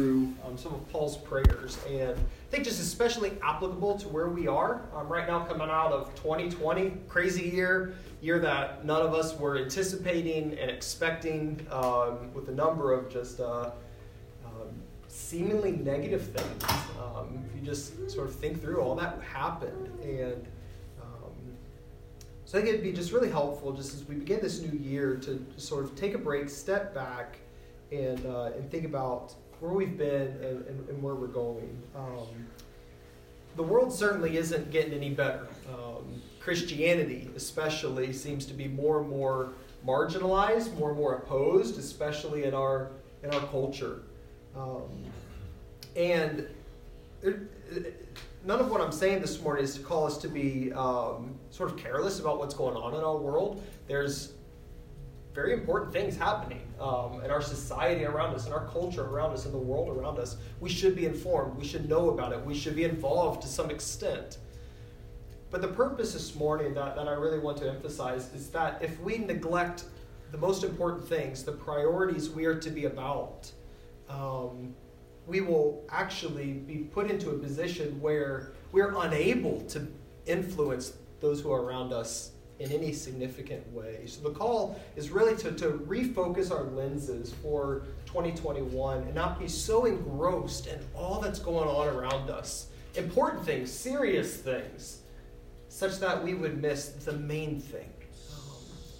through um, some of Paul's prayers, and I think just especially applicable to where we are um, right now, coming out of 2020, crazy year, year that none of us were anticipating and expecting, um, with a number of just uh, um, seemingly negative things. Um, if you just sort of think through all that happened, and um, so I think it'd be just really helpful, just as we begin this new year, to sort of take a break, step back, and uh, and think about where we've been and, and, and where we're going. Um, the world certainly isn't getting any better. Um, Christianity, especially, seems to be more and more marginalized, more and more opposed, especially in our in our culture. Um, and none of what I'm saying this morning is to call us to be um, sort of careless about what's going on in our world. There's very important things happening um, in our society around us, in our culture around us, in the world around us. We should be informed. We should know about it. We should be involved to some extent. But the purpose this morning that, that I really want to emphasize is that if we neglect the most important things, the priorities we are to be about, um, we will actually be put into a position where we're unable to influence those who are around us in any significant way. So the call is really to, to refocus our lenses for 2021 and not be so engrossed in all that's going on around us. Important things, serious things, such that we would miss the main thing. Um,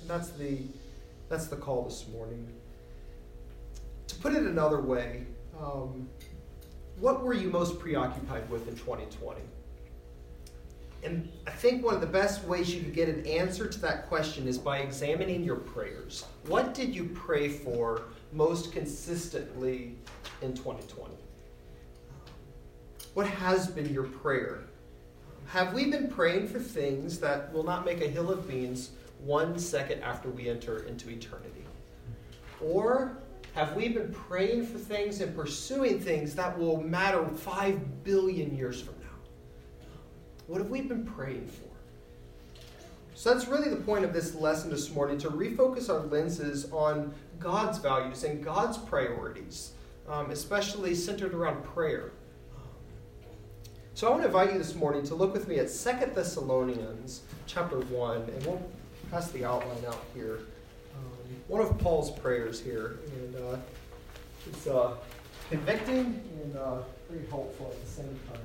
that's the that's the call this morning. To put it another way, um, what were you most preoccupied with in 2020? And I think one of the best ways you could get an answer to that question is by examining your prayers. What did you pray for most consistently in 2020? What has been your prayer? Have we been praying for things that will not make a hill of beans one second after we enter into eternity? Or have we been praying for things and pursuing things that will matter five billion years from now? What have we been praying for? So that's really the point of this lesson this morning to refocus our lenses on God's values and God's priorities, um, especially centered around prayer. So I want to invite you this morning to look with me at Second Thessalonians chapter 1, and we'll pass the outline out here. Um, one of Paul's prayers here, and uh, it's uh, convicting and uh, pretty helpful at the same time.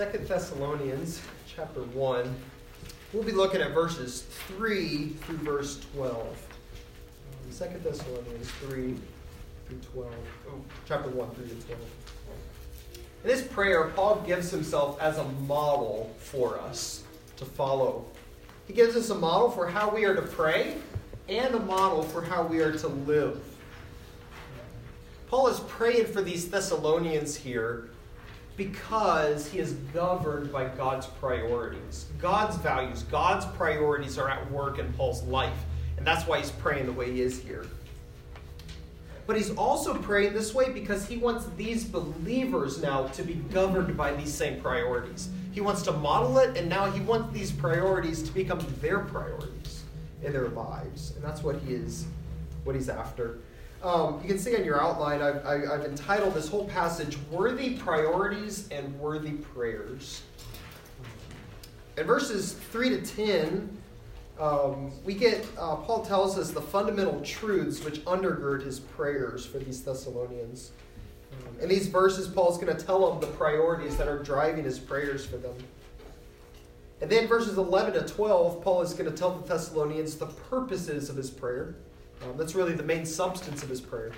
Second Thessalonians chapter 1. We'll be looking at verses 3 through verse 12. Um, Second Thessalonians 3 through 12. Oh, chapter 1 3 to 12. In this prayer, Paul gives himself as a model for us to follow. He gives us a model for how we are to pray and a model for how we are to live. Paul is praying for these Thessalonians here because he is governed by God's priorities. God's values, God's priorities are at work in Paul's life. And that's why he's praying the way he is here. But he's also praying this way because he wants these believers now to be governed by these same priorities. He wants to model it, and now he wants these priorities to become their priorities in their lives. And that's what he is, what he's after. Um, you can see on your outline, I've, I, have entitled this whole passage Worthy Priorities and Worthy Prayers. In verses 3 to 10, um, we get, uh, Paul tells us the fundamental truths which undergird his prayers for these Thessalonians. Um, in these verses, Paul's going to tell them the priorities that are driving his prayers for them. And then verses 11 to 12, Paul is going to tell the Thessalonians the purposes of his prayer. Um, that's really the main substance of his prayer.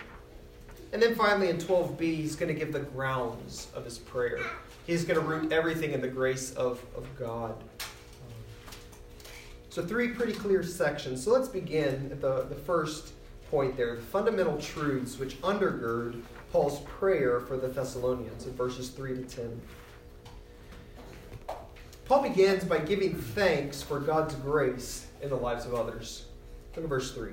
And then finally in 12b, he's going to give the grounds of his prayer. He's going to root everything in the grace of, of God. So, three pretty clear sections. So, let's begin at the, the first point there the fundamental truths which undergird Paul's prayer for the Thessalonians in verses 3 to 10. Paul begins by giving thanks for God's grace in the lives of others. Look at verse 3.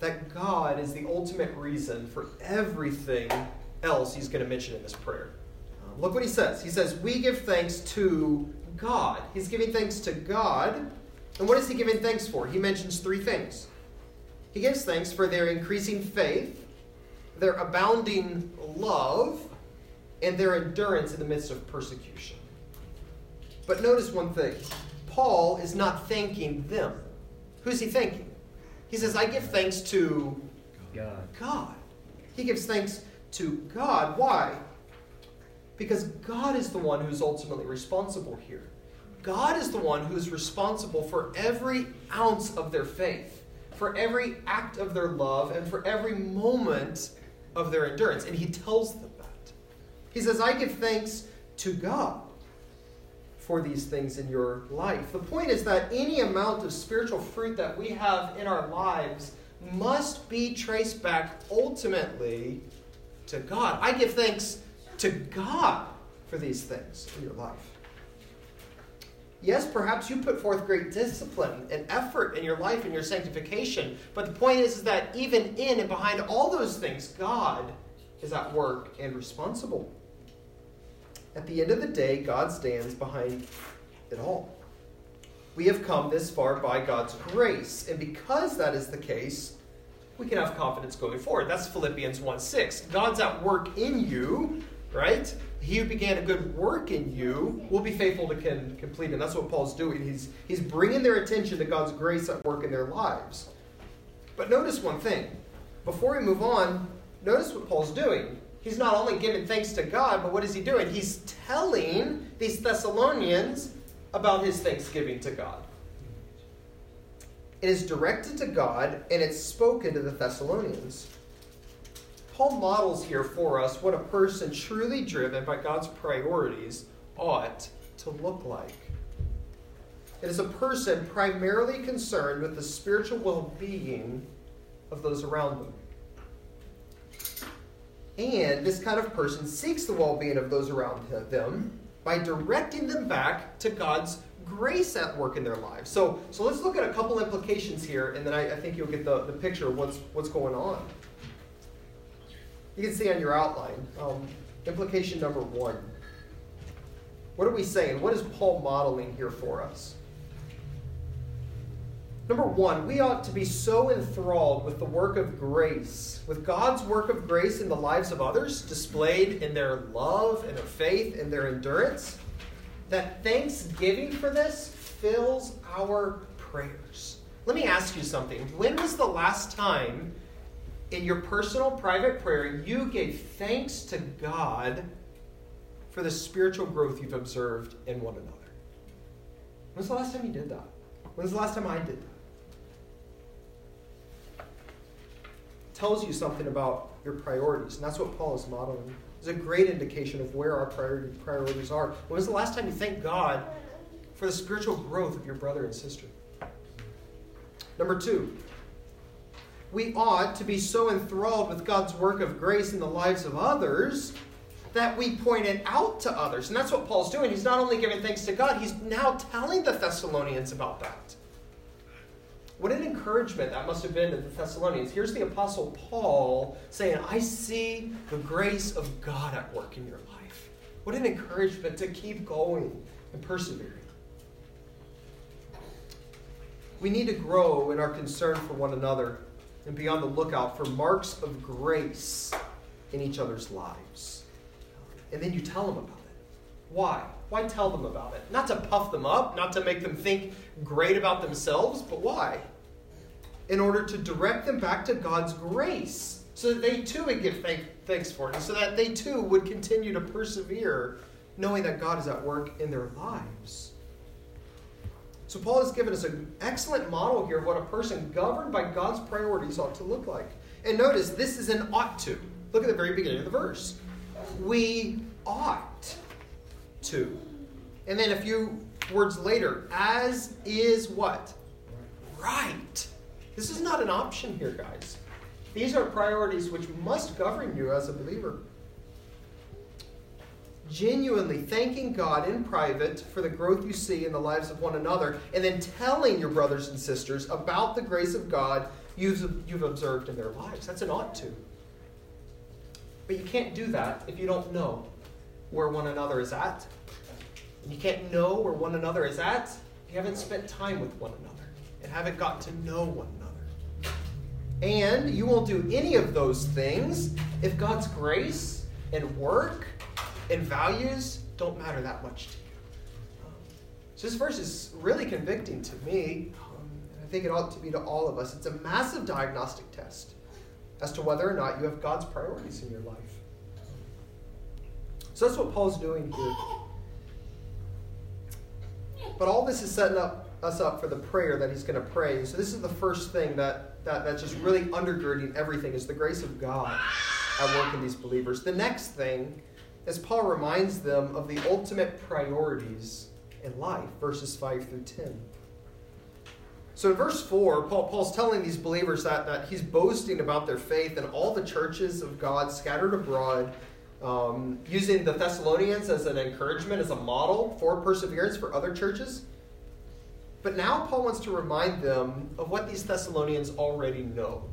that God is the ultimate reason for everything else he's going to mention in this prayer. Um, look what he says. He says, We give thanks to God. He's giving thanks to God. And what is he giving thanks for? He mentions three things. He gives thanks for their increasing faith, their abounding love, and their endurance in the midst of persecution. But notice one thing Paul is not thanking them. Who's he thanking? He says, I give thanks to God. God. He gives thanks to God. Why? Because God is the one who's ultimately responsible here. God is the one who is responsible for every ounce of their faith, for every act of their love, and for every moment of their endurance. And He tells them that. He says, I give thanks to God for these things in your life. The point is that any amount of spiritual fruit that we have in our lives must be traced back ultimately to God. I give thanks to God for these things in your life. Yes, perhaps you put forth great discipline and effort in your life and your sanctification, but the point is, is that even in and behind all those things, God is at work and responsible. At the end of the day, God stands behind it all. We have come this far by God's grace, and because that is the case, we can have confidence going forward. That's Philippians 1 6. God's at work in you, right? He who began a good work in you will be faithful to can complete. And that's what Paul's doing. He's, he's bringing their attention to God's grace at work in their lives. But notice one thing. Before we move on, notice what Paul's doing. He's not only giving thanks to God, but what is he doing? He's telling these Thessalonians about his thanksgiving to God. It is directed to God and it's spoken to the Thessalonians. Paul models here for us what a person truly driven by God's priorities ought to look like. It is a person primarily concerned with the spiritual well being of those around them. And this kind of person seeks the well being of those around them by directing them back to God's grace at work in their lives. So, so let's look at a couple implications here, and then I, I think you'll get the, the picture of what's, what's going on. You can see on your outline, um, implication number one. What are we saying? What is Paul modeling here for us? Number one, we ought to be so enthralled with the work of grace, with God's work of grace in the lives of others, displayed in their love and their faith and their endurance, that thanksgiving for this fills our prayers. Let me ask you something. When was the last time in your personal private prayer, you gave thanks to God for the spiritual growth you've observed in one another. When's the last time you did that? When's the last time I did that? Tells you something about your priorities, and that's what Paul is modeling. It's a great indication of where our priority, priorities are. When was the last time you thanked God for the spiritual growth of your brother and sister? Number two, we ought to be so enthralled with God's work of grace in the lives of others that we point it out to others. And that's what Paul's doing. He's not only giving thanks to God, he's now telling the Thessalonians about that. What an encouragement that must have been to the Thessalonians. Here's the Apostle Paul saying, I see the grace of God at work in your life. What an encouragement to keep going and persevering. We need to grow in our concern for one another and be on the lookout for marks of grace in each other's lives. And then you tell them about it. Why? Why tell them about it? Not to puff them up, not to make them think great about themselves, but why? In order to direct them back to God's grace, so that they too would give thank- thanks for it, and so that they too would continue to persevere, knowing that God is at work in their lives. So, Paul has given us an excellent model here of what a person governed by God's priorities ought to look like. And notice, this is an ought to. Look at the very beginning of the verse. We ought to. And then a few words later, as is what? Right. This is not an option here, guys. These are priorities which must govern you as a believer. Genuinely thanking God in private for the growth you see in the lives of one another, and then telling your brothers and sisters about the grace of God you've, you've observed in their lives. That's an ought to. But you can't do that if you don't know where one another is at. And you can't know where one another is at if you haven't spent time with one another and haven't got to know one another. And you won't do any of those things if God's grace and work and values don't matter that much to you. So this verse is really convicting to me. Um, I think it ought to be to all of us. It's a massive diagnostic test as to whether or not you have God's priorities in your life. So that's what Paul's doing here. But all this is setting up us up for the prayer that he's going to pray. So this is the first thing that, that that's just really undergirding everything is the grace of God at work in these believers. The next thing is Paul reminds them of the ultimate priorities in life, verses 5 through 10. So in verse 4, Paul, Paul's telling these believers that, that he's boasting about their faith in all the churches of God scattered abroad, um, using the Thessalonians as an encouragement, as a model for perseverance for other churches. But now Paul wants to remind them of what these Thessalonians already know.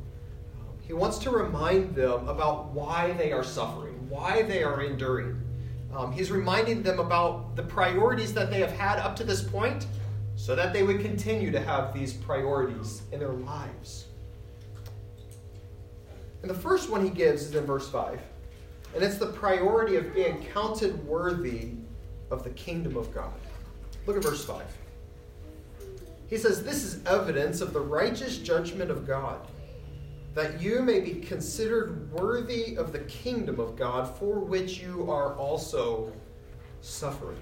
He wants to remind them about why they are suffering, why they are enduring. Um, he's reminding them about the priorities that they have had up to this point so that they would continue to have these priorities in their lives. And the first one he gives is in verse 5. And it's the priority of being counted worthy of the kingdom of God. Look at verse 5. He says, This is evidence of the righteous judgment of God, that you may be considered worthy of the kingdom of God, for which you are also suffering.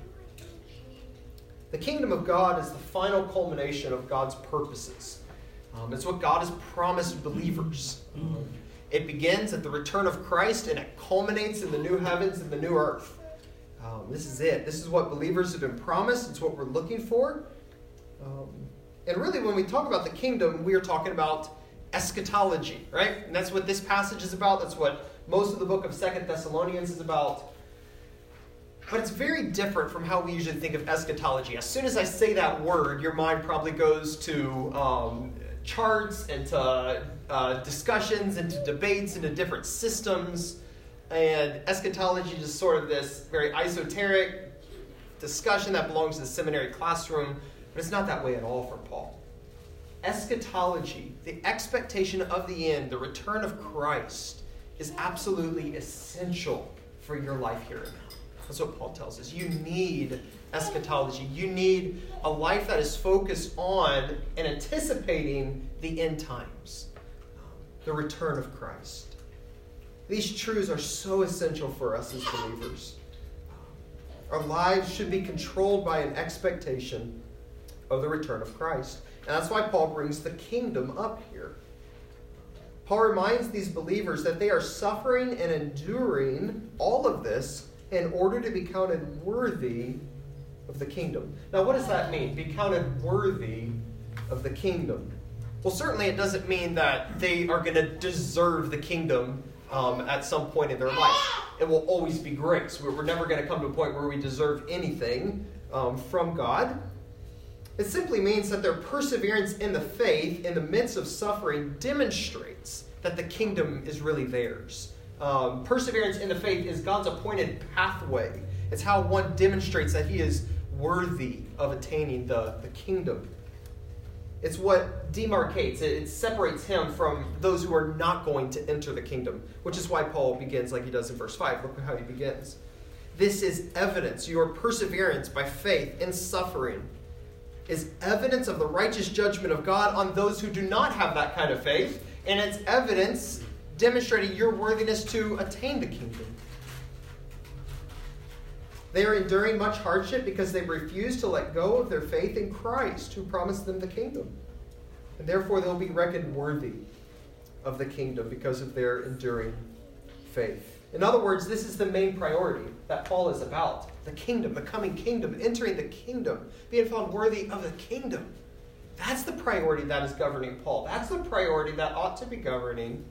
The kingdom of God is the final culmination of God's purposes. Um, it's what God has promised believers. Um, it begins at the return of Christ and it culminates in the new heavens and the new earth. Um, this is it. This is what believers have been promised. It's what we're looking for. Um, and really, when we talk about the kingdom, we are talking about eschatology, right? And that's what this passage is about. That's what most of the book of Second Thessalonians is about. But it's very different from how we usually think of eschatology. As soon as I say that word, your mind probably goes to um, charts and to uh, discussions and to debates into different systems. And eschatology is sort of this very esoteric discussion that belongs to the seminary classroom, but it's not that way at all for Paul. Eschatology, the expectation of the end, the return of Christ, is absolutely essential for your life here and. That's what Paul tells us. You need eschatology. You need a life that is focused on and anticipating the end times, um, the return of Christ. These truths are so essential for us as believers. Um, our lives should be controlled by an expectation of the return of Christ. And that's why Paul brings the kingdom up here. Paul reminds these believers that they are suffering and enduring all of this in order to be counted worthy of the kingdom. Now, what does that mean? Be counted worthy of the kingdom. Well, certainly it doesn't mean that they are going to deserve the kingdom um, at some point in their life. It will always be grace. We're, we're never going to come to a point where we deserve anything um, from God. It simply means that their perseverance in the faith in the midst of suffering demonstrates that the kingdom is really theirs. Um, perseverance in the faith is God's appointed pathway. It's how one demonstrates that he is worthy of attaining the, the kingdom. It's what demarcates, it, it separates him from those who are not going to enter the kingdom, which is why Paul begins like he does in verse 5. Look how he begins. This is evidence, your perseverance by faith in suffering is evidence of the righteous judgment of God on those who do not have that kind of faith, and it's evidence demonstrating your worthiness to attain the kingdom. They are enduring much hardship because they refuse to let go of their faith in Christ, who promised them the kingdom. And therefore, they'll be reckoned worthy of the kingdom because of their enduring faith. In other words, this is the main priority that Paul is about the kingdom, the coming kingdom, entering the kingdom, being found worthy of the kingdom. That's the priority that is governing Paul. That's the priority that ought to be governing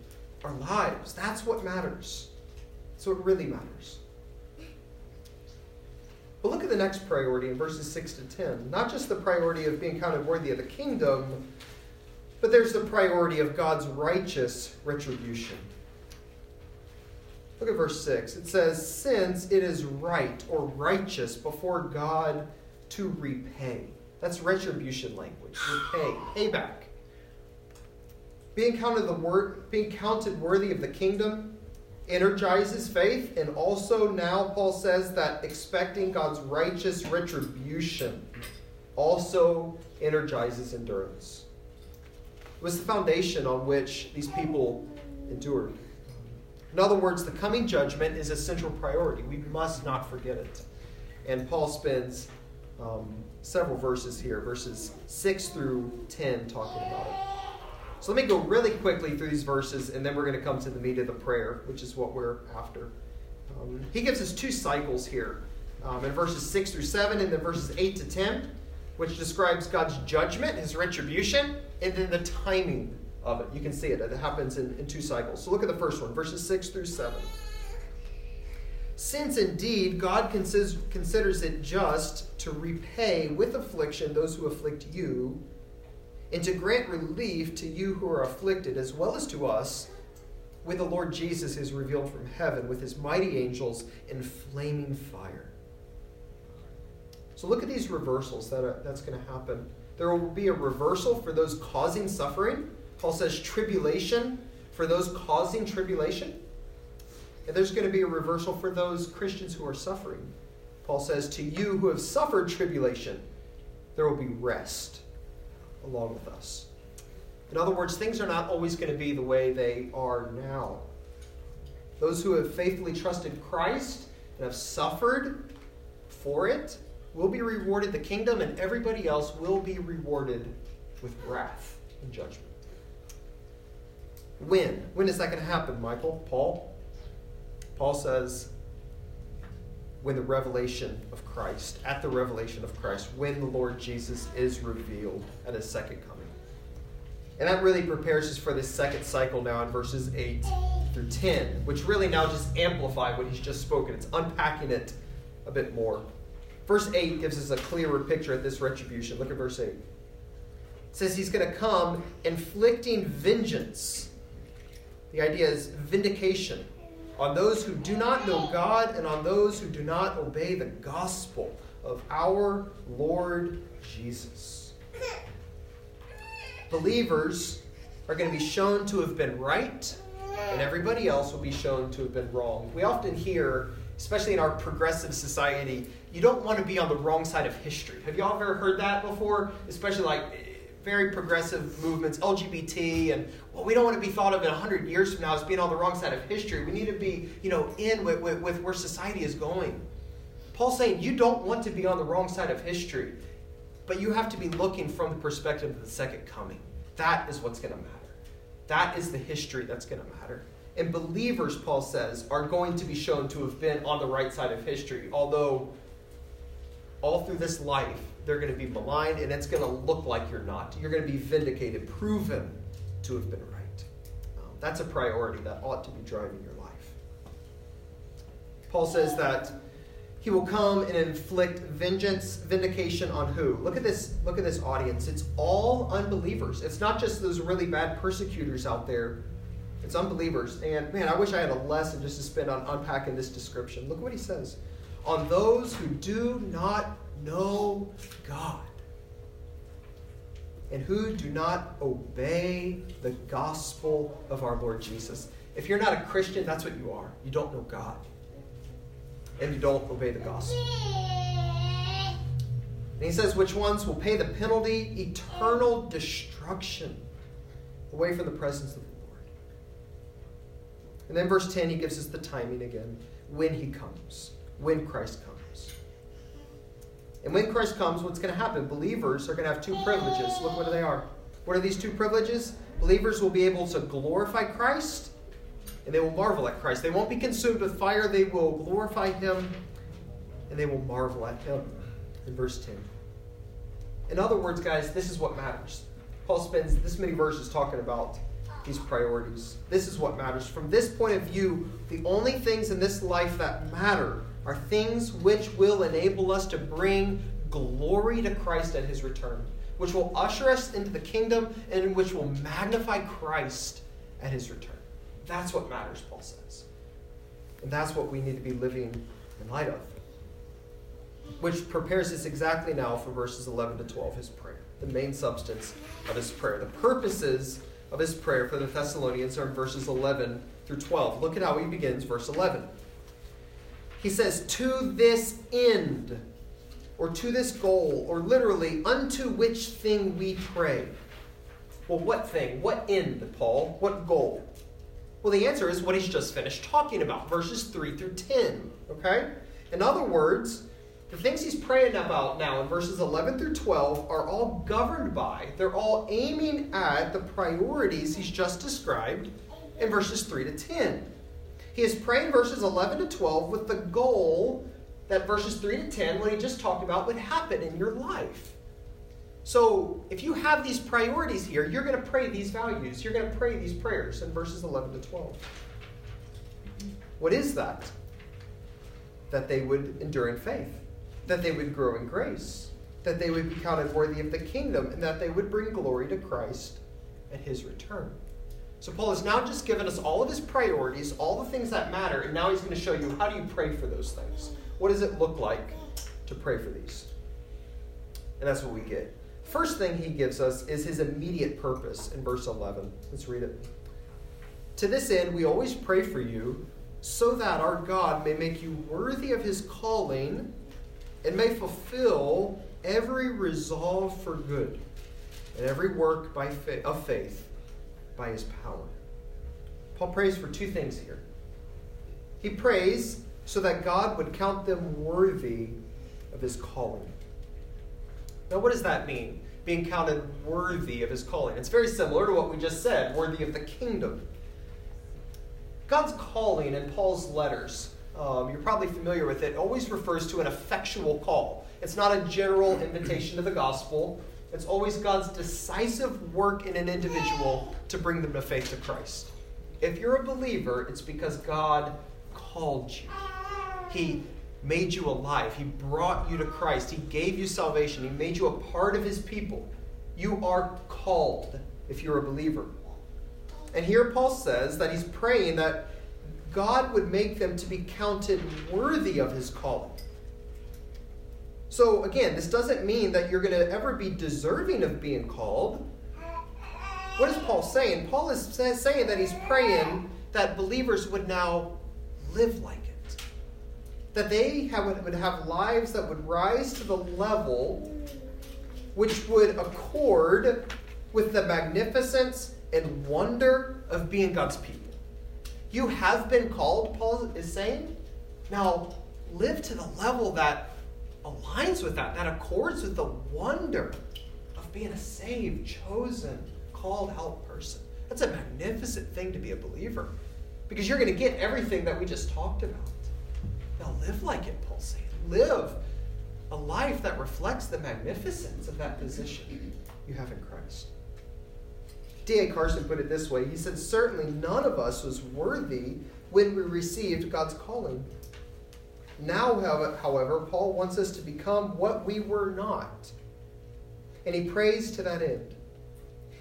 our lives. That's what matters. That's what really matters. But look at the next priority in verses 6 to 10. Not just the priority of being counted worthy of the kingdom, but there's the priority of God's righteous retribution. Look at verse 6. It says, Since it is right or righteous before God to repay. That's retribution language. Repay, payback. Being counted the word, being counted worthy of the kingdom energizes faith, and also now Paul says that expecting God's righteous retribution also energizes endurance. It was the foundation on which these people endured. In other words, the coming judgment is a central priority. We must not forget it. And Paul spends um, several verses here, verses 6 through 10, talking about it. So let me go really quickly through these verses, and then we're going to come to the meat of the prayer, which is what we're after. Um, he gives us two cycles here um, in verses 6 through 7, and then verses 8 to 10, which describes God's judgment, his retribution, and then the timing of it. You can see it. It happens in, in two cycles. So look at the first one, verses 6 through 7. Since indeed God considers, considers it just to repay with affliction those who afflict you, and to grant relief to you who are afflicted, as well as to us, when the Lord Jesus is revealed from heaven with his mighty angels in flaming fire. So look at these reversals that are, that's going to happen. There will be a reversal for those causing suffering. Paul says tribulation for those causing tribulation. And there's going to be a reversal for those Christians who are suffering. Paul says, To you who have suffered tribulation, there will be rest along with us. In other words, things are not always going to be the way they are now. Those who have faithfully trusted Christ and have suffered for it will be rewarded the kingdom, and everybody else will be rewarded with wrath and judgment. When? When is that going to happen, Michael? Paul? Paul says, when the revelation of Christ, at the revelation of Christ, when the Lord Jesus is revealed at his second coming. And that really prepares us for this second cycle now in verses 8 through 10, which really now just amplify what he's just spoken. It's unpacking it a bit more. Verse 8 gives us a clearer picture of this retribution. Look at verse 8. It says he's going to come inflicting vengeance. The idea is vindication on those who do not know God and on those who do not obey the gospel of our Lord Jesus. Believers are going to be shown to have been right, and everybody else will be shown to have been wrong. We often hear, especially in our progressive society, you don't want to be on the wrong side of history. Have y'all ever heard that before? Especially like very progressive movements, LGBT, and well, we don't want to be thought of in 100 years from now as being on the wrong side of history. We need to be, you know, in with, with, with where society is going. Paul's saying you don't want to be on the wrong side of history, but you have to be looking from the perspective of the second coming. That is what's going to matter. That is the history that's going to matter. And believers, Paul says, are going to be shown to have been on the right side of history, although all through this life, they're going to be maligned and it's going to look like you're not. You're going to be vindicated, proven to have been right. Um, that's a priority that ought to be driving your life. Paul says that he will come and inflict vengeance, vindication on who? Look at this, look at this audience. It's all unbelievers. It's not just those really bad persecutors out there. It's unbelievers. And man, I wish I had a lesson just to spend on unpacking this description. Look what he says. On those who do not know God and who do not obey the gospel of our Lord Jesus. If you're not a Christian, that's what you are. You don't know God. And you don't obey the gospel. And he says, which ones will pay the penalty? Eternal destruction away from the presence of the Lord. And then verse 10, he gives us the timing again when he comes, when Christ comes. And when Christ comes, what's going to happen? Believers are going to have two privileges. Look what they are. What are these two privileges? Believers will be able to glorify Christ, and they will marvel at Christ. They won't be consumed with fire, they will glorify him, and they will marvel at him. In verse 10. In other words, guys, this is what matters. Paul spends this many verses talking about these priorities. This is what matters. From this point of view, the only things in this life that matter are things which will enable us to bring glory to Christ at his return, which will usher us into the kingdom and which will magnify Christ at his return. That's what matters, Paul says. And that's what we need to be living in light of. Which prepares us exactly now for verses 11 to 12, his prayer, the main substance of his prayer. The purposes of his prayer for the Thessalonians are in verses 11 through 12. Look at how he begins, verse 11. He says, To this end, or to this goal, or literally, unto which thing we pray. Well, what thing? What end, Paul? What goal? Well, the answer is what he's just finished talking about, verses 3 through 10. Okay? In other words, the things he's praying about now in verses 11 through 12 are all governed by, they're all aiming at the priorities he's just described in verses 3 to 10. He is praying verses 11 to 12 with the goal that verses 3 to 10, what he just talked about, would happen in your life. So if you have these priorities here, you're going to pray these values. You're going to pray these prayers in verses 11 to 12. What is that? That they would endure in faith, that they would grow in grace, that they would be counted worthy of the kingdom, and that they would bring glory to Christ at his return. So Paul has now just given us all of his priorities, all the things that matter, and now he's going to show you how do you pray for those things? What does it look like to pray for these? And that's what we get. First thing he gives us is his immediate purpose in verse 11. Let's read it. To this end, we always pray for you, so that our God may make you worthy of his calling and may fulfill every resolve for good and every work by fa- of faith by his power. Paul prays for two things here. He prays so that God would count them worthy of his calling. Now, what does that mean? Being counted worthy of his calling. It's very similar to what we just said worthy of the kingdom. God's calling in Paul's letters, um, you're probably familiar with it, always refers to an effectual call. It's not a general invitation to the gospel, it's always God's decisive work in an individual to bring them to faith to Christ. If you're a believer, it's because God called you. He made you alive. He brought you to Christ. He gave you salvation. He made you a part of His people. You are called if you're a believer. And here Paul says that he's praying that God would make them to be counted worthy of His calling. So, again, this doesn't mean that you're going to ever be deserving of being called. What is Paul saying? Paul is saying that he's praying that believers would now live like it. That they have, would have lives that would rise to the level which would accord with the magnificence and wonder of being God's people. You have been called, Paul is saying. Now, live to the level that aligns with that, that accords with the wonder of being a saved, chosen, called out person. That's a magnificent thing to be a believer because you're going to get everything that we just talked about. Now, live like it, Paul said. Live a life that reflects the magnificence of that position you have in Christ. D.A. Carson put it this way He said, Certainly none of us was worthy when we received God's calling. Now, however, Paul wants us to become what we were not. And he prays to that end.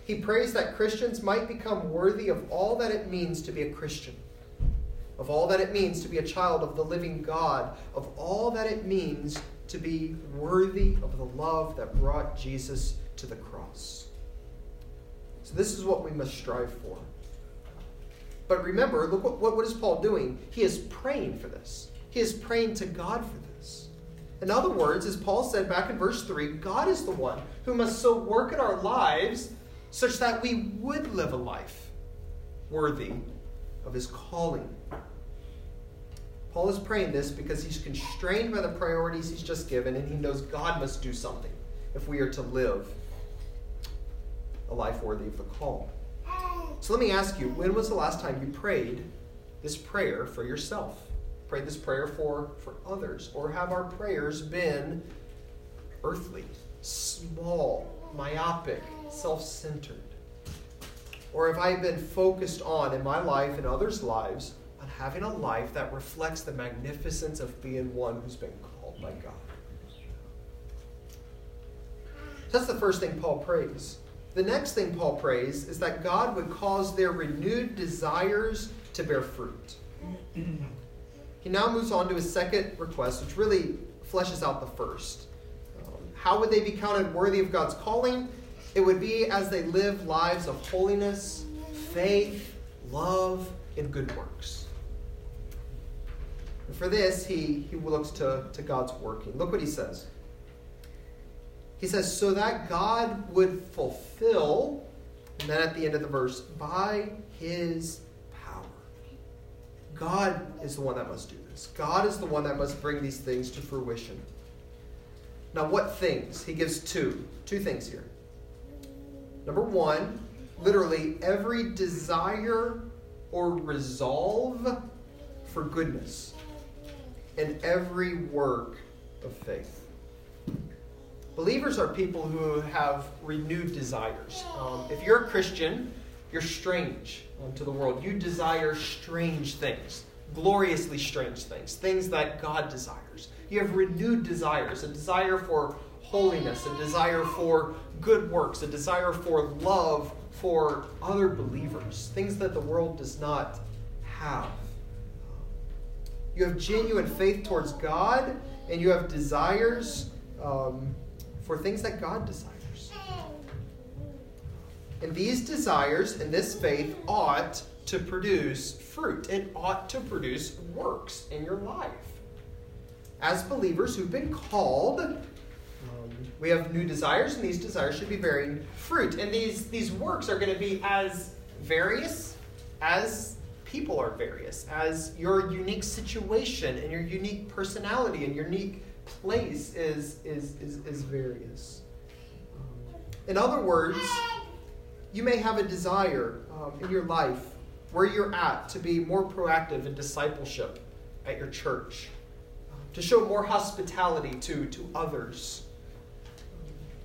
He prays that Christians might become worthy of all that it means to be a Christian, of all that it means to be a child of the living God, of all that it means to be worthy of the love that brought Jesus to the cross. So, this is what we must strive for. But remember, look what, what is Paul doing? He is praying for this. He is praying to God for this. In other words, as Paul said back in verse 3, God is the one who must so work in our lives such that we would live a life worthy of his calling. Paul is praying this because he's constrained by the priorities he's just given, and he knows God must do something if we are to live a life worthy of the call. So let me ask you when was the last time you prayed this prayer for yourself? Pray this prayer for, for others? Or have our prayers been earthly, small, myopic, self centered? Or have I been focused on, in my life and others' lives, on having a life that reflects the magnificence of being one who's been called by God? That's the first thing Paul prays. The next thing Paul prays is that God would cause their renewed desires to bear fruit. He now moves on to his second request, which really fleshes out the first. Um, how would they be counted worthy of God's calling? It would be as they live lives of holiness, faith, love, and good works. And for this, he, he looks to, to God's working. Look what he says. He says, so that God would fulfill, and then at the end of the verse, by his. God is the one that must do this. God is the one that must bring these things to fruition. Now, what things? He gives two. Two things here. Number one, literally every desire or resolve for goodness and every work of faith. Believers are people who have renewed desires. Um, if you're a Christian, you're strange to the world. You desire strange things, gloriously strange things, things that God desires. You have renewed desires, a desire for holiness, a desire for good works, a desire for love for other believers, things that the world does not have. You have genuine faith towards God, and you have desires. Um, for things that God desires. And these desires and this faith ought to produce fruit. It ought to produce works in your life. As believers who've been called, um, we have new desires, and these desires should be bearing fruit. And these, these works are going to be as various as people are various, as your unique situation and your unique personality and your unique place is, is, is, is various. In other words, you may have a desire um, in your life where you're at to be more proactive in discipleship at your church, to show more hospitality to, to others.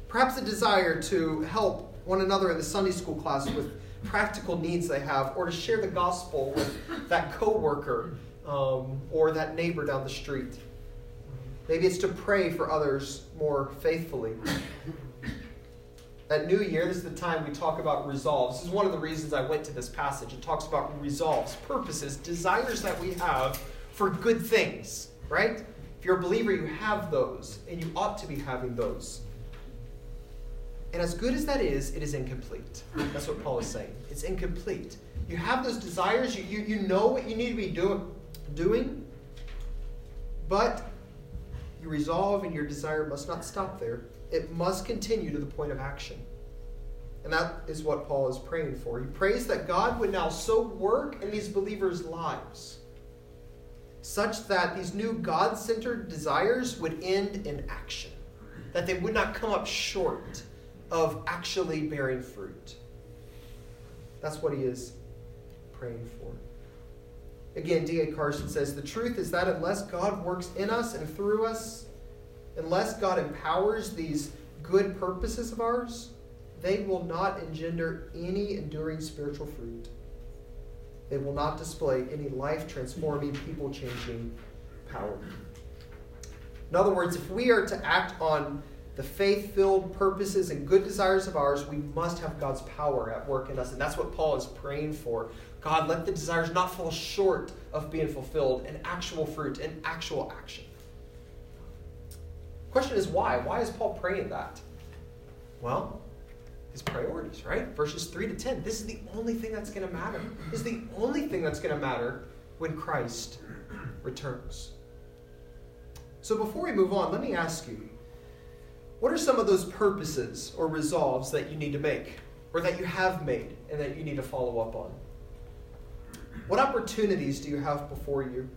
Perhaps a desire to help one another in the Sunday school class with practical needs they have, or to share the gospel with that coworker um, or that neighbor down the street. Maybe it's to pray for others more faithfully. At New Year, this is the time we talk about resolves. This is one of the reasons I went to this passage. It talks about resolves, purposes, desires that we have for good things, right? If you're a believer, you have those, and you ought to be having those. And as good as that is, it is incomplete. That's what Paul is saying. It's incomplete. You have those desires, you, you, you know what you need to be do, doing, but your resolve and your desire must not stop there. It must continue to the point of action. And that is what Paul is praying for. He prays that God would now so work in these believers' lives such that these new God centered desires would end in action, that they would not come up short of actually bearing fruit. That's what he is praying for. Again, D.A. Carson says the truth is that unless God works in us and through us, unless God empowers these good purposes of ours, they will not engender any enduring spiritual fruit. They will not display any life transforming, people changing power. In other words, if we are to act on the faith filled purposes and good desires of ours, we must have God's power at work in us. And that's what Paul is praying for. God, let the desires not fall short of being fulfilled in actual fruit and actual action. Question is why? Why is Paul praying that? Well, his priorities, right? Verses 3 to 10. This is the only thing that's going to matter. This is the only thing that's going to matter when Christ returns. So before we move on, let me ask you what are some of those purposes or resolves that you need to make, or that you have made, and that you need to follow up on? What opportunities do you have before you?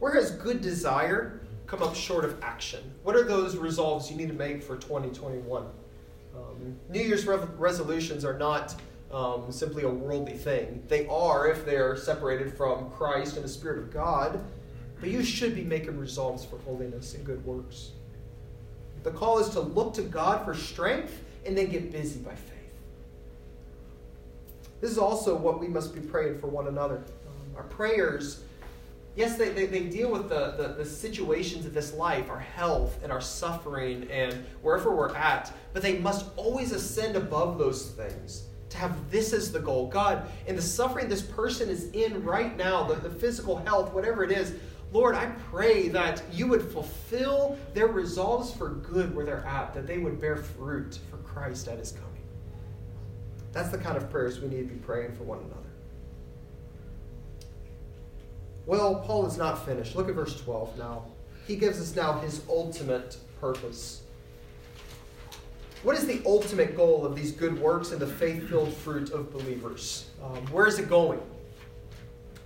Where has good desire come up short of action? What are those resolves you need to make for 2021? Um, New Year's re- resolutions are not um, simply a worldly thing. They are if they're separated from Christ and the Spirit of God, but you should be making resolves for holiness and good works. The call is to look to God for strength and then get busy by faith. This is also what we must be praying for one another. Um, our prayers, yes, they, they, they deal with the, the, the situations of this life, our health and our suffering and wherever we're at, but they must always ascend above those things to have this as the goal. God, in the suffering this person is in right now, the, the physical health, whatever it is, Lord, I pray that you would fulfill their resolves for good where they're at, that they would bear fruit for Christ at his coming. That's the kind of prayers we need to be praying for one another. Well, Paul is not finished. Look at verse 12 now. He gives us now his ultimate purpose. What is the ultimate goal of these good works and the faith filled fruit of believers? Um, where is it going?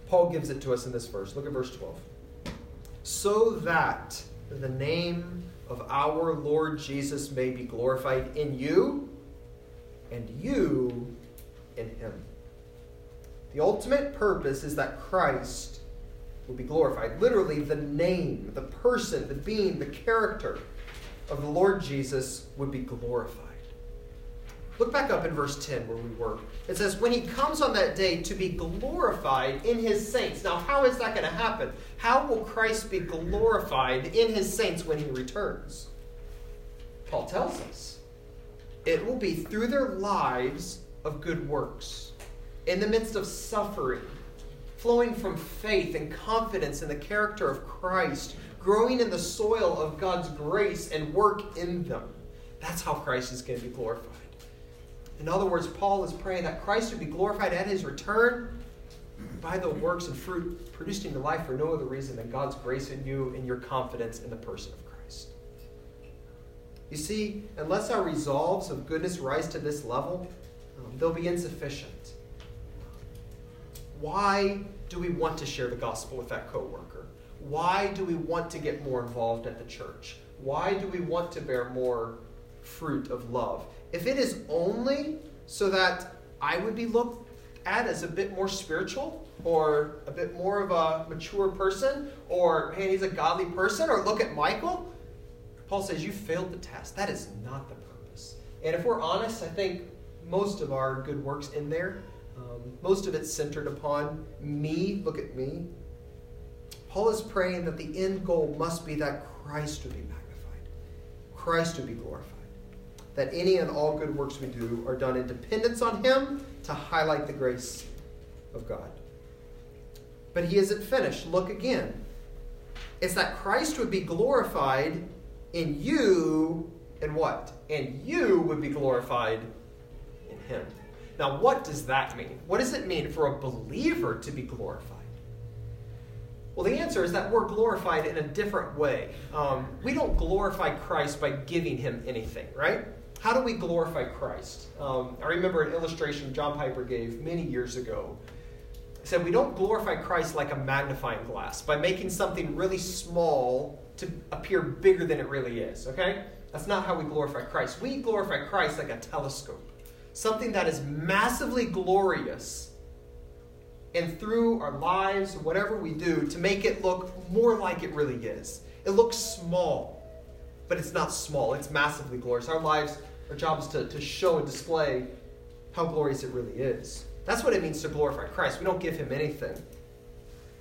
Paul gives it to us in this verse. Look at verse 12. So that the name of our Lord Jesus may be glorified in you and you in him. The ultimate purpose is that Christ will be glorified. Literally, the name, the person, the being, the character of the Lord Jesus would be glorified. Look back up in verse 10 where we were. It says, When he comes on that day to be glorified in his saints. Now, how is that going to happen? How will Christ be glorified in his saints when he returns? Paul tells us it will be through their lives of good works, in the midst of suffering, flowing from faith and confidence in the character of Christ, growing in the soil of God's grace and work in them. That's how Christ is going to be glorified. In other words, Paul is praying that Christ would be glorified at his return by the works and fruit produced in your life for no other reason than God's grace in you and your confidence in the person of Christ. You see, unless our resolves of goodness rise to this level, um, they'll be insufficient. Why do we want to share the gospel with that coworker? Why do we want to get more involved at the church? Why do we want to bear more fruit of love? If it is only so that I would be looked at as a bit more spiritual or a bit more of a mature person or man, he's a godly person or look at Michael, Paul says you failed the test. That is not the purpose. And if we're honest, I think most of our good works in there, um, most of it's centered upon me. Look at me. Paul is praying that the end goal must be that Christ would be magnified, Christ would be glorified. That any and all good works we do are done in dependence on Him to highlight the grace of God. But He isn't finished. Look again. It's that Christ would be glorified in you, and what? And you would be glorified in Him. Now, what does that mean? What does it mean for a believer to be glorified? Well, the answer is that we're glorified in a different way. Um, we don't glorify Christ by giving him anything, right? How do we glorify Christ? Um, I remember an illustration John Piper gave many years ago. He said, We don't glorify Christ like a magnifying glass by making something really small to appear bigger than it really is, okay? That's not how we glorify Christ. We glorify Christ like a telescope, something that is massively glorious and through our lives, whatever we do, to make it look more like it really is. It looks small, but it's not small, it's massively glorious. Our lives, our job is to, to show and display how glorious it really is. That's what it means to glorify Christ. We don't give him anything.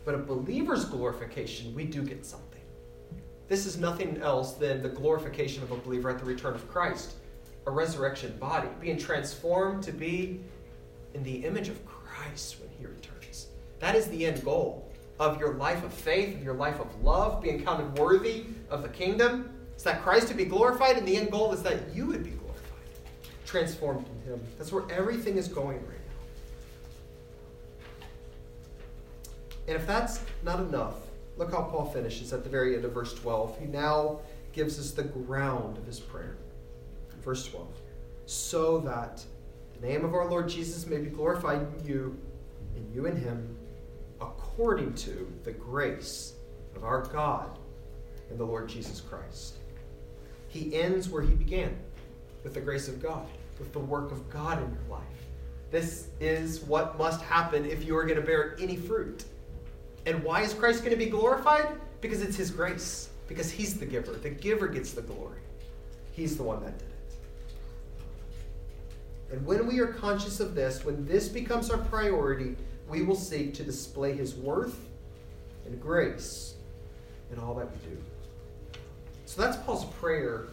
But a believer's glorification, we do get something. This is nothing else than the glorification of a believer at the return of Christ, a resurrection body, being transformed to be in the image of Christ when he returns. That is the end goal of your life of faith, of your life of love, being counted worthy of the kingdom. It's that Christ to be glorified, and the end goal is that you would be glorified, transformed in Him. That's where everything is going right now. And if that's not enough, look how Paul finishes at the very end of verse 12. He now gives us the ground of his prayer. Verse 12. So that the name of our Lord Jesus may be glorified in you, in you and him according to the grace of our God and the Lord Jesus Christ. He ends where he began with the grace of God, with the work of God in your life. This is what must happen if you are going to bear any fruit. And why is Christ going to be glorified? Because it's His grace. Because He's the giver. The giver gets the glory. He's the one that did it. And when we are conscious of this, when this becomes our priority, we will seek to display His worth and grace in all that we do. So that's Paul's prayer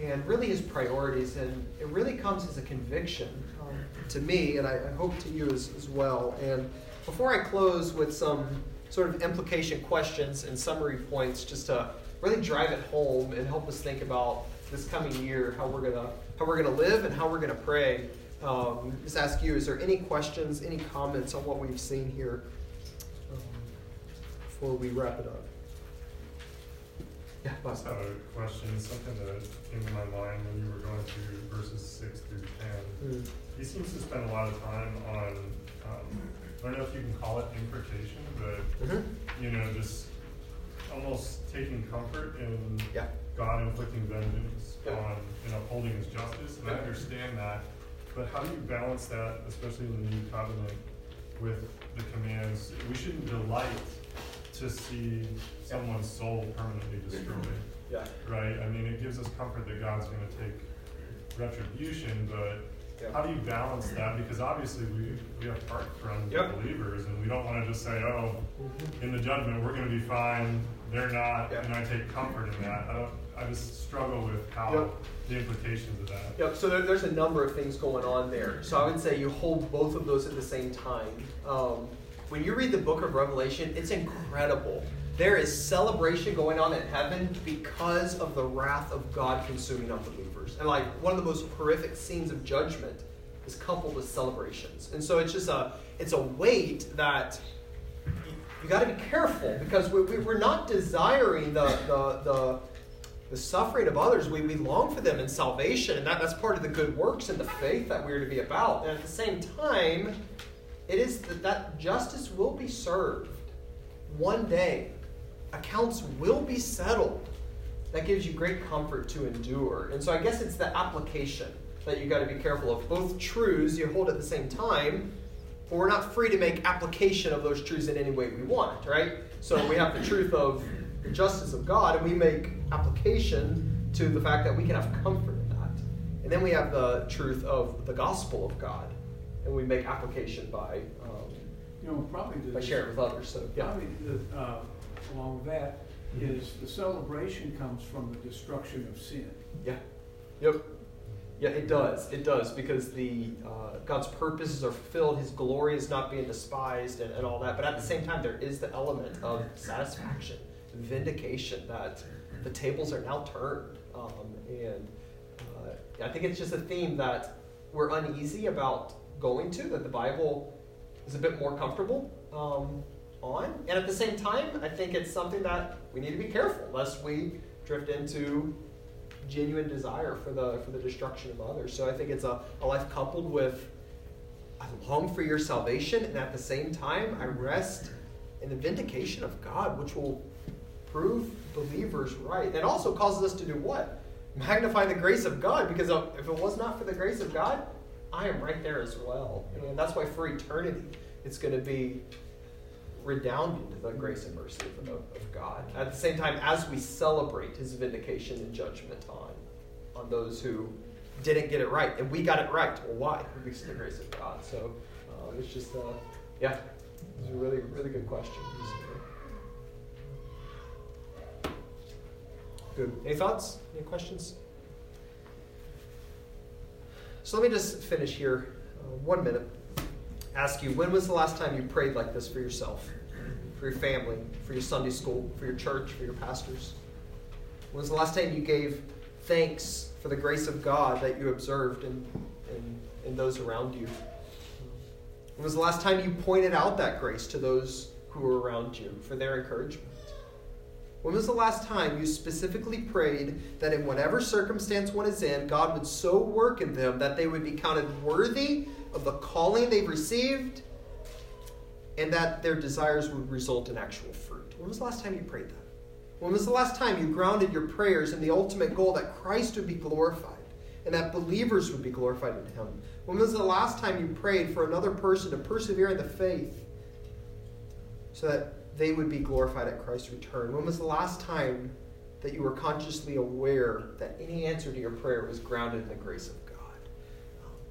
and really his priorities, and it really comes as a conviction um, to me, and I, I hope to you as, as well. And before I close with some sort of implication questions and summary points, just to really drive it home and help us think about this coming year, how we're gonna how we're gonna live and how we're gonna pray. Um, just ask you: Is there any questions, any comments on what we've seen here um, before we wrap it up? Yeah, I just have a question, something that came to my mind when you were going through verses six through ten. Mm. He seems to spend a lot of time on, um, I don't know if you can call it imprecation, but, mm-hmm. you know, just almost taking comfort in yeah. God inflicting vengeance yeah. on and upholding his justice, and I understand that. But how do you balance that, especially in the new covenant, with the commands? We shouldn't delight to see someone's soul permanently destroyed. Yeah. Right? I mean, it gives us comfort that God's going to take retribution, but yeah. how do you balance that? Because obviously we, we have heart from yep. believers, and we don't want to just say, oh, mm-hmm. in the judgment, we're going to be fine, they're not, yep. and I take comfort in that. I, don't, I just struggle with how yep. the implications of that. Yep, so there, there's a number of things going on there. So I would say you hold both of those at the same time. Um, when you read the book of Revelation, it's incredible. There is celebration going on in heaven because of the wrath of God consuming And like one of the most horrific scenes of judgment is coupled with celebrations. And so it's just a it's a weight that you, you got to be careful because we, we, are not desiring the, the, the, the suffering of others. We, we long for them in salvation, and that, that's part of the good works and the faith that we're to be about. And at the same time, it is that, that justice will be served one day. Accounts will be settled. That gives you great comfort to endure. And so I guess it's the application that you got to be careful of. Both truths you hold at the same time, but we're not free to make application of those truths in any way we want, right? So we have the truth of the justice of God, and we make application to the fact that we can have comfort in that. And then we have the truth of the gospel of God and we make application by um, you know probably the, by sharing with others. So yeah. Probably the, uh, along with that. Is the celebration comes from the destruction of sin. Yeah. Yep. Yeah, it does. It does because the uh, God's purposes are fulfilled. His glory is not being despised, and, and all that. But at the same time, there is the element of satisfaction, vindication that the tables are now turned. Um, and uh, I think it's just a theme that we're uneasy about going to that the Bible is a bit more comfortable um, on. And at the same time, I think it's something that we need to be careful lest we drift into genuine desire for the for the destruction of others. So I think it's a, a life coupled with I long for your salvation, and at the same time, I rest in the vindication of God, which will prove believers right. That also causes us to do what? Magnify the grace of God, because if it was not for the grace of God, I am right there as well. And that's why for eternity, it's going to be redounding to the grace and mercy of, of, God. At the same time, as we celebrate his vindication and judgment on, on those who didn't get it right, and we got it right. Well, why? Because of the grace of God. So uh, it's just, uh, yeah, it's a really, really good question. Good. Any thoughts? Any questions? So let me just finish here, uh, one minute. Ask you, when was the last time you prayed like this for yourself, for your family, for your Sunday school, for your church, for your pastors? When was the last time you gave thanks for the grace of God that you observed in, in, in those around you? When was the last time you pointed out that grace to those who were around you for their encouragement? When was the last time you specifically prayed that in whatever circumstance one is in, God would so work in them that they would be counted worthy of the calling they've received and that their desires would result in actual fruit? When was the last time you prayed that? When was the last time you grounded your prayers in the ultimate goal that Christ would be glorified, and that believers would be glorified in him. When was the last time you prayed for another person to persevere in the faith so that they would be glorified at Christ's return? When was the last time that you were consciously aware that any answer to your prayer was grounded in the grace of God?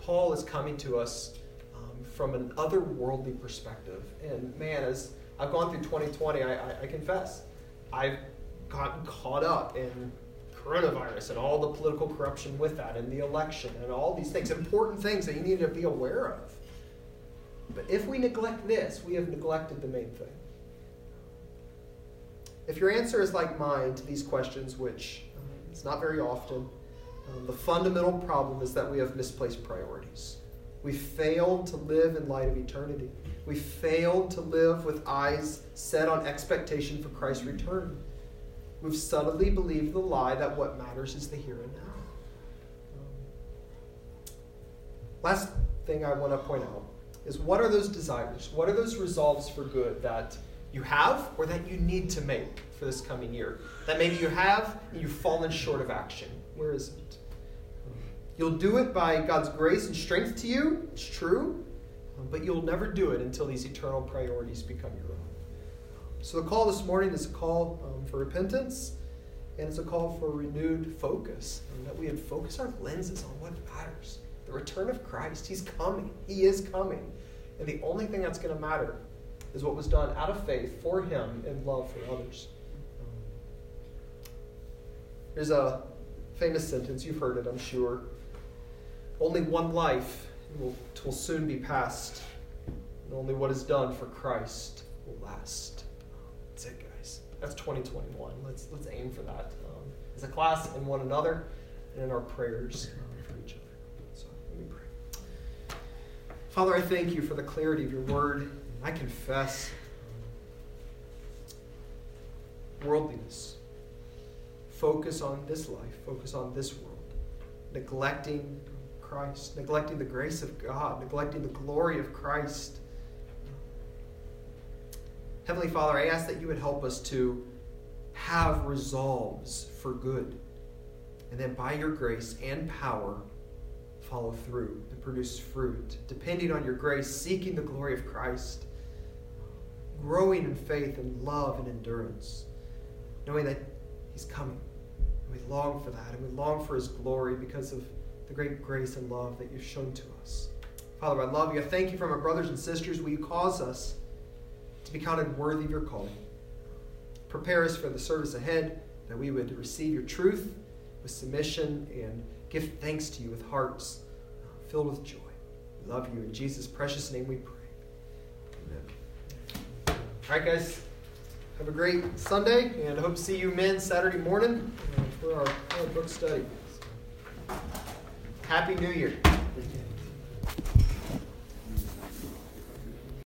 Paul is coming to us um, from an otherworldly perspective. And man, as I've gone through 2020, I, I, I confess, I've gotten caught up in coronavirus and all the political corruption with that and the election and all these things, important things that you need to be aware of. But if we neglect this, we have neglected the main thing. If your answer is like mine to these questions, which um, is not very often, um, the fundamental problem is that we have misplaced priorities. We failed to live in light of eternity. We failed to live with eyes set on expectation for Christ's return. We've subtly believed the lie that what matters is the here and now. Um, last thing I want to point out is what are those desires? What are those resolves for good that you have or that you need to make for this coming year? That maybe you have and you've fallen short of action. Where is it? You'll do it by God's grace and strength to you, it's true, but you'll never do it until these eternal priorities become your own. So the call this morning is a call um, for repentance, and it's a call for renewed focus, and that we would focus our lenses on what matters. The return of Christ. He's coming. He is coming. And the only thing that's going to matter is what was done out of faith for him and love for others. There's a famous sentence, you've heard it, I'm sure. Only one life will, will soon be past, and only what is done for Christ will last. That's it, guys. That's 2021. Let's, let's aim for that um, as a class and one another and in our prayers um, for each other. So let me pray. Father, I thank you for the clarity of your word. I confess worldliness. Focus on this life, focus on this world, neglecting Christ, neglecting the grace of God, neglecting the glory of Christ. Heavenly Father, I ask that you would help us to have resolves for good, and then by your grace and power, follow through and produce fruit, depending on your grace, seeking the glory of Christ, growing in faith and love and endurance, knowing that He's coming. We long for that, and we long for His glory because of the great grace and love that you've shown to us. Father, I love you. I thank you for my brothers and sisters. Will you cause us to be counted worthy of your calling? Prepare us for the service ahead, that we would receive your truth with submission and give thanks to you with hearts uh, filled with joy. We love you. In Jesus' precious name we pray. Amen. All right, guys. Have a great Sunday, and I hope to see you men Saturday morning for our, book study. Happy New Year.